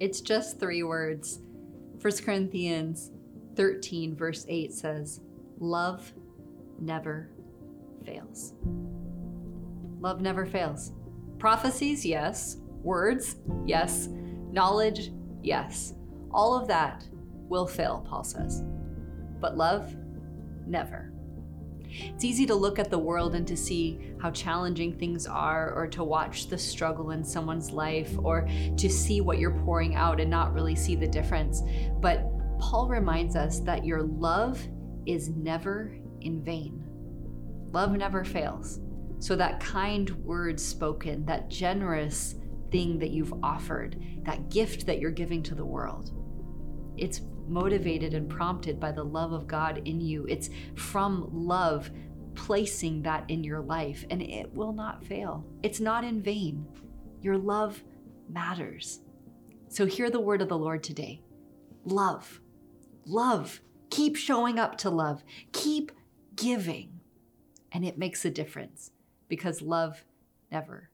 It's just three words. 1 Corinthians 13, verse 8 says, Love never fails. Love never fails. Prophecies, yes. Words, yes. Knowledge, yes. All of that will fail, Paul says. But love, never. It's easy to look at the world and to see how challenging things are, or to watch the struggle in someone's life, or to see what you're pouring out and not really see the difference. But Paul reminds us that your love is never in vain. Love never fails. So, that kind word spoken, that generous thing that you've offered, that gift that you're giving to the world, it's motivated and prompted by the love of God in you. It's from love placing that in your life, and it will not fail. It's not in vain. Your love matters. So, hear the word of the Lord today love, love. Keep showing up to love, keep giving, and it makes a difference because love never